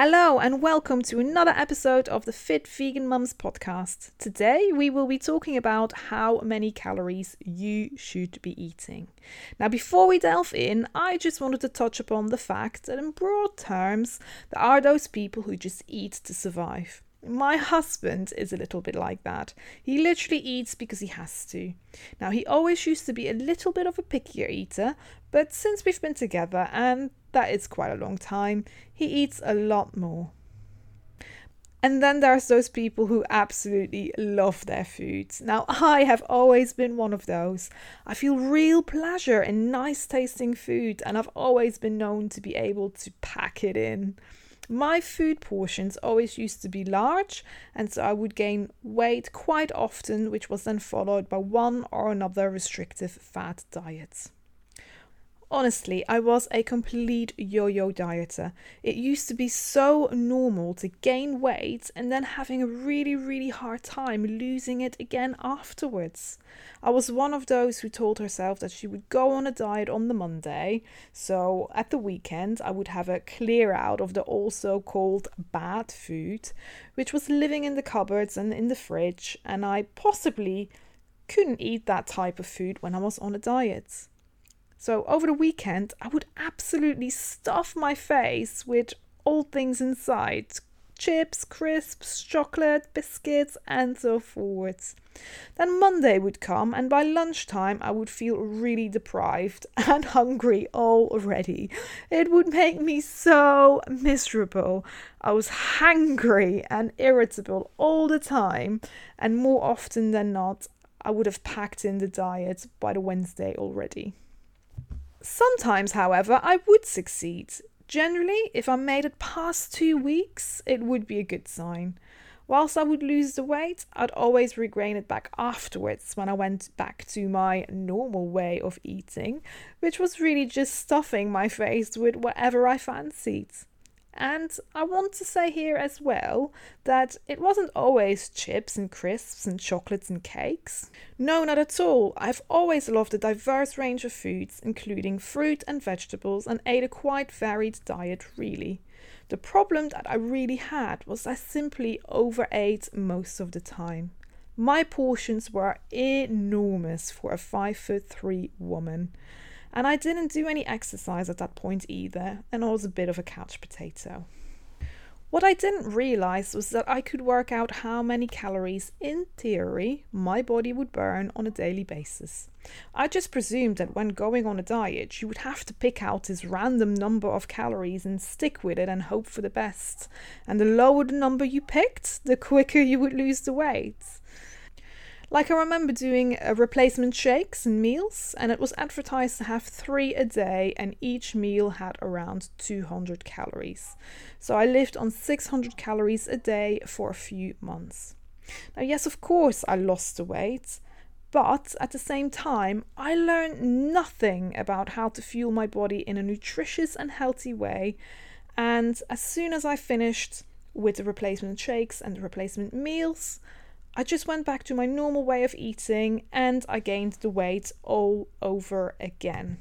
Hello, and welcome to another episode of the Fit Vegan Mums podcast. Today, we will be talking about how many calories you should be eating. Now, before we delve in, I just wanted to touch upon the fact that, in broad terms, there are those people who just eat to survive. My husband is a little bit like that. He literally eats because he has to. Now, he always used to be a little bit of a pickier eater, but since we've been together, and that is quite a long time, he eats a lot more. And then there's those people who absolutely love their food. Now, I have always been one of those. I feel real pleasure in nice tasting food, and I've always been known to be able to pack it in my food portions always used to be large, and so I would gain weight quite often, which was then followed by one or another restrictive fat diet. Honestly, I was a complete yo yo dieter. It used to be so normal to gain weight and then having a really, really hard time losing it again afterwards. I was one of those who told herself that she would go on a diet on the Monday, so at the weekend I would have a clear out of the also called bad food, which was living in the cupboards and in the fridge, and I possibly couldn't eat that type of food when I was on a diet. So over the weekend, I would absolutely stuff my face with all things inside chips, crisps, chocolate, biscuits, and so forth. Then Monday would come, and by lunchtime, I would feel really deprived and hungry already. It would make me so miserable. I was hangry and irritable all the time, and more often than not, I would have packed in the diet by the Wednesday already. Sometimes, however, I would succeed. Generally, if I made it past two weeks, it would be a good sign. Whilst I would lose the weight, I'd always regain it back afterwards when I went back to my normal way of eating, which was really just stuffing my face with whatever I fancied. And I want to say here as well that it wasn't always chips and crisps and chocolates and cakes. No, not at all. I've always loved a diverse range of foods, including fruit and vegetables, and ate a quite varied diet, really. The problem that I really had was I simply overate most of the time. My portions were enormous for a 5 foot 3 woman. And I didn't do any exercise at that point either, and I was a bit of a couch potato. What I didn't realize was that I could work out how many calories, in theory, my body would burn on a daily basis. I just presumed that when going on a diet, you would have to pick out this random number of calories and stick with it and hope for the best. And the lower the number you picked, the quicker you would lose the weight. Like I remember doing uh, replacement shakes and meals, and it was advertised to have three a day, and each meal had around 200 calories. So I lived on 600 calories a day for a few months. Now, yes, of course, I lost the weight, but at the same time, I learned nothing about how to fuel my body in a nutritious and healthy way. And as soon as I finished with the replacement shakes and the replacement meals, I just went back to my normal way of eating and I gained the weight all over again.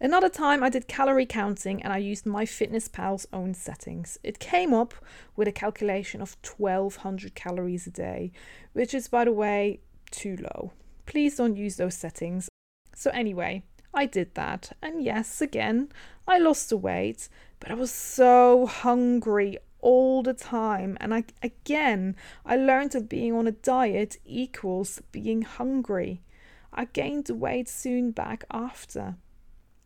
Another time I did calorie counting and I used MyFitnessPal's own settings. It came up with a calculation of 1200 calories a day, which is, by the way, too low. Please don't use those settings. So, anyway, I did that, and yes, again, I lost the weight, but I was so hungry all the time. And I, again, I learned that being on a diet equals being hungry. I gained weight soon back after.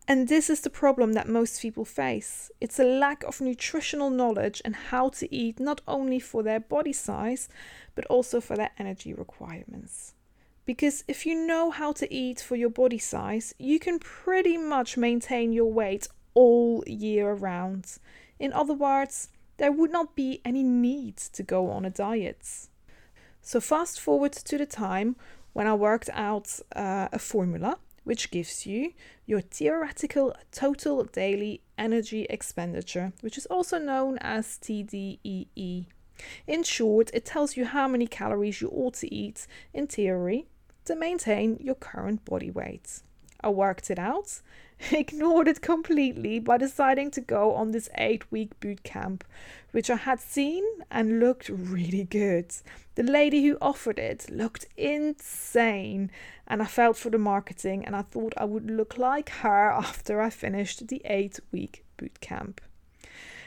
And this is the problem that most people face. It's a lack of nutritional knowledge and how to eat not only for their body size, but also for their energy requirements. Because if you know how to eat for your body size, you can pretty much maintain your weight all year round. In other words, there would not be any need to go on a diet. So, fast forward to the time when I worked out uh, a formula which gives you your theoretical total daily energy expenditure, which is also known as TDEE. In short, it tells you how many calories you ought to eat in theory to maintain your current body weight. I worked it out ignored it completely by deciding to go on this eight week boot camp, which I had seen and looked really good. The lady who offered it looked insane, and I felt for the marketing and I thought I would look like her after I finished the eight week boot camp.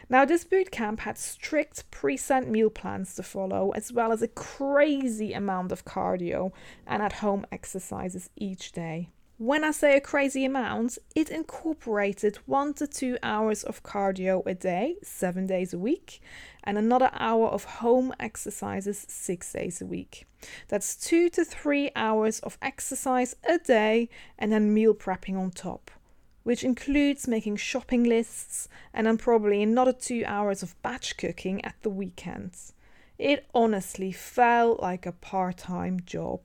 Now, this boot camp had strict preset meal plans to follow, as well as a crazy amount of cardio and at home exercises each day. When I say a crazy amount, it incorporated one to two hours of cardio a day, seven days a week, and another hour of home exercises, six days a week. That's two to three hours of exercise a day and then meal prepping on top which includes making shopping lists and then probably another two hours of batch cooking at the weekends. It honestly felt like a part time job.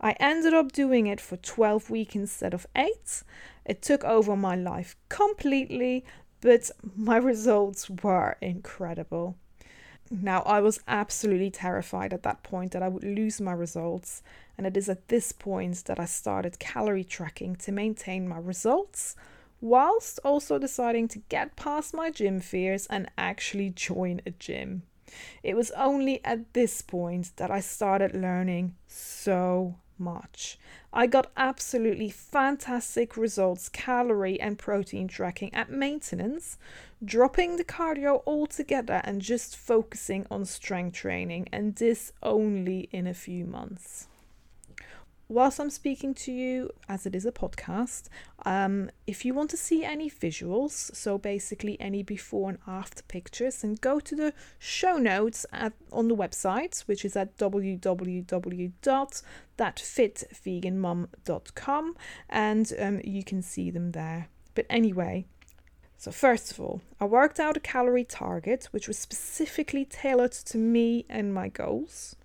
I ended up doing it for 12 weeks instead of 8. It took over my life completely, but my results were incredible. Now, I was absolutely terrified at that point that I would lose my results, and it is at this point that I started calorie tracking to maintain my results, whilst also deciding to get past my gym fears and actually join a gym. It was only at this point that I started learning so much. I got absolutely fantastic results, calorie and protein tracking at maintenance, dropping the cardio altogether and just focusing on strength training, and this only in a few months whilst I'm speaking to you, as it is a podcast, um, if you want to see any visuals, so basically any before and after pictures, then go to the show notes at, on the website, which is at www.thatfitveganmum.com, and um, you can see them there. But anyway, so, first of all, I worked out a calorie target which was specifically tailored to me and my goals.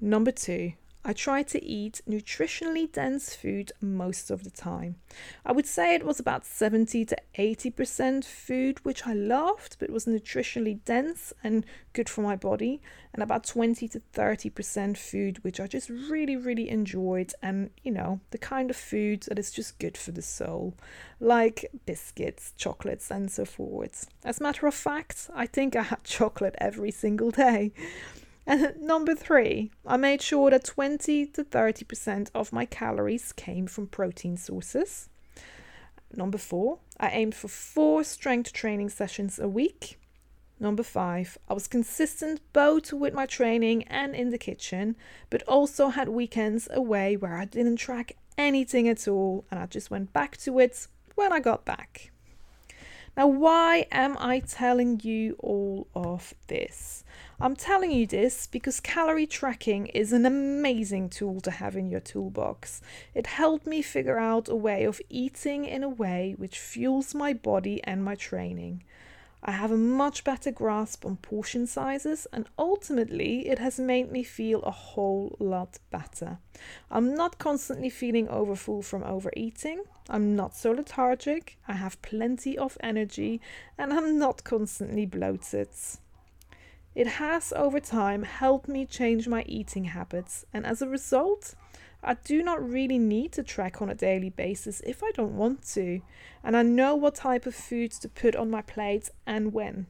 Number two, I try to eat nutritionally dense food most of the time. I would say it was about 70 to 80% food, which I loved, but was nutritionally dense and good for my body, and about 20 to 30% food, which I just really, really enjoyed, and you know, the kind of food that is just good for the soul, like biscuits, chocolates, and so forth. As a matter of fact, I think I had chocolate every single day. And number three, I made sure that 20 to 30% of my calories came from protein sources. Number four, I aimed for four strength training sessions a week. Number five, I was consistent both with my training and in the kitchen, but also had weekends away where I didn't track anything at all and I just went back to it when I got back. Now, why am I telling you all of this? I'm telling you this because calorie tracking is an amazing tool to have in your toolbox. It helped me figure out a way of eating in a way which fuels my body and my training. I have a much better grasp on portion sizes, and ultimately, it has made me feel a whole lot better. I'm not constantly feeling overfull from overeating. I'm not so lethargic. I have plenty of energy, and I'm not constantly bloated. It has over time helped me change my eating habits, and as a result, I do not really need to track on a daily basis if I don't want to, and I know what type of foods to put on my plate and when.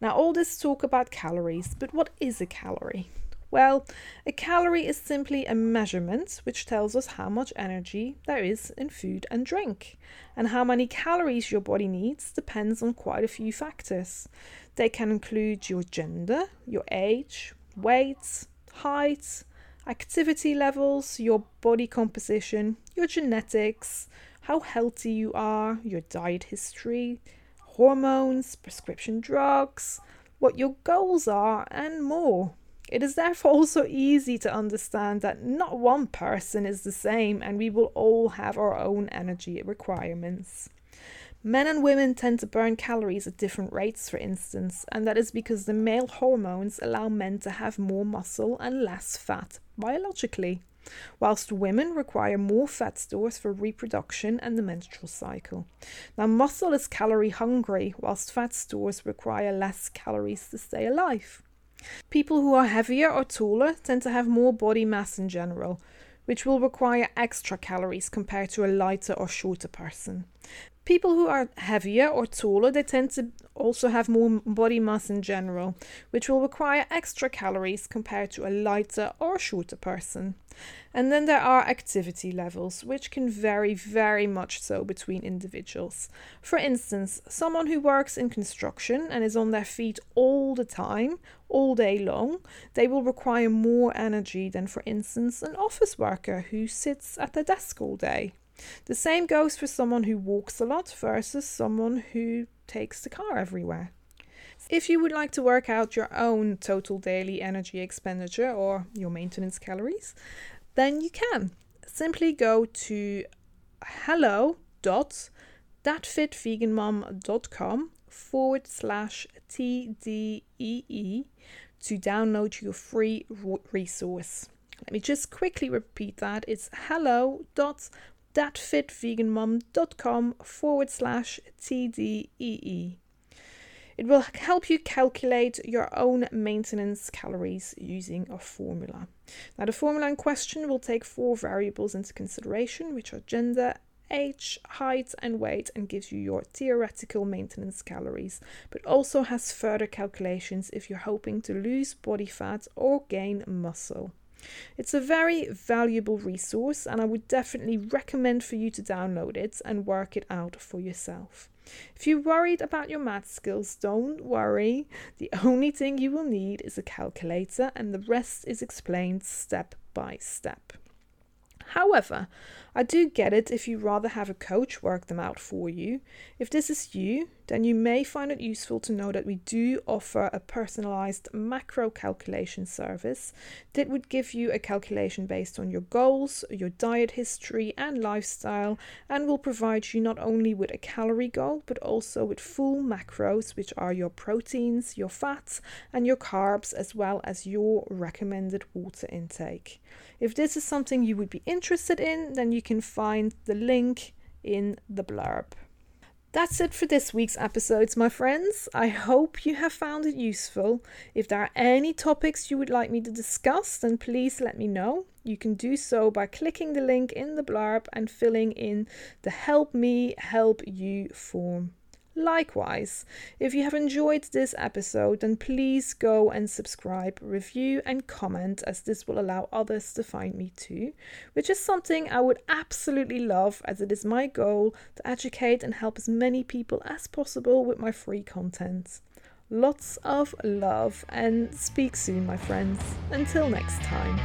Now, all this talk about calories, but what is a calorie? Well, a calorie is simply a measurement which tells us how much energy there is in food and drink. And how many calories your body needs depends on quite a few factors. They can include your gender, your age, weight, height, activity levels, your body composition, your genetics, how healthy you are, your diet history, hormones, prescription drugs, what your goals are, and more. It is therefore also easy to understand that not one person is the same and we will all have our own energy requirements. Men and women tend to burn calories at different rates, for instance, and that is because the male hormones allow men to have more muscle and less fat biologically, whilst women require more fat stores for reproduction and the menstrual cycle. Now, muscle is calorie hungry, whilst fat stores require less calories to stay alive. People who are heavier or taller tend to have more body mass in general, which will require extra calories compared to a lighter or shorter person. People who are heavier or taller, they tend to also have more body mass in general, which will require extra calories compared to a lighter or shorter person. And then there are activity levels, which can vary very much so between individuals. For instance, someone who works in construction and is on their feet all the time, all day long, they will require more energy than, for instance, an office worker who sits at their desk all day. The same goes for someone who walks a lot versus someone who takes the car everywhere. If you would like to work out your own total daily energy expenditure or your maintenance calories, then you can. Simply go to hello.thatfitveganmum.com forward slash TDEE to download your free resource. Let me just quickly repeat that. It's hello.thatfitveganmum.com thatfitveganmum.com forward slash TDEE. It will help you calculate your own maintenance calories using a formula. Now, the formula in question will take four variables into consideration, which are gender, age, height, and weight, and gives you your theoretical maintenance calories, but also has further calculations if you're hoping to lose body fat or gain muscle. It's a very valuable resource, and I would definitely recommend for you to download it and work it out for yourself. If you're worried about your math skills, don't worry. The only thing you will need is a calculator, and the rest is explained step by step. However, I do get it if you rather have a coach work them out for you. If this is you, then you may find it useful to know that we do offer a personalized macro calculation service that would give you a calculation based on your goals, your diet history, and lifestyle, and will provide you not only with a calorie goal but also with full macros, which are your proteins, your fats, and your carbs, as well as your recommended water intake. If this is something you would be interested in, then you can find the link in the blurb. That's it for this week's episodes, my friends. I hope you have found it useful. If there are any topics you would like me to discuss, then please let me know. You can do so by clicking the link in the blurb and filling in the Help Me Help You form. Likewise, if you have enjoyed this episode, then please go and subscribe, review, and comment, as this will allow others to find me too, which is something I would absolutely love, as it is my goal to educate and help as many people as possible with my free content. Lots of love and speak soon, my friends. Until next time.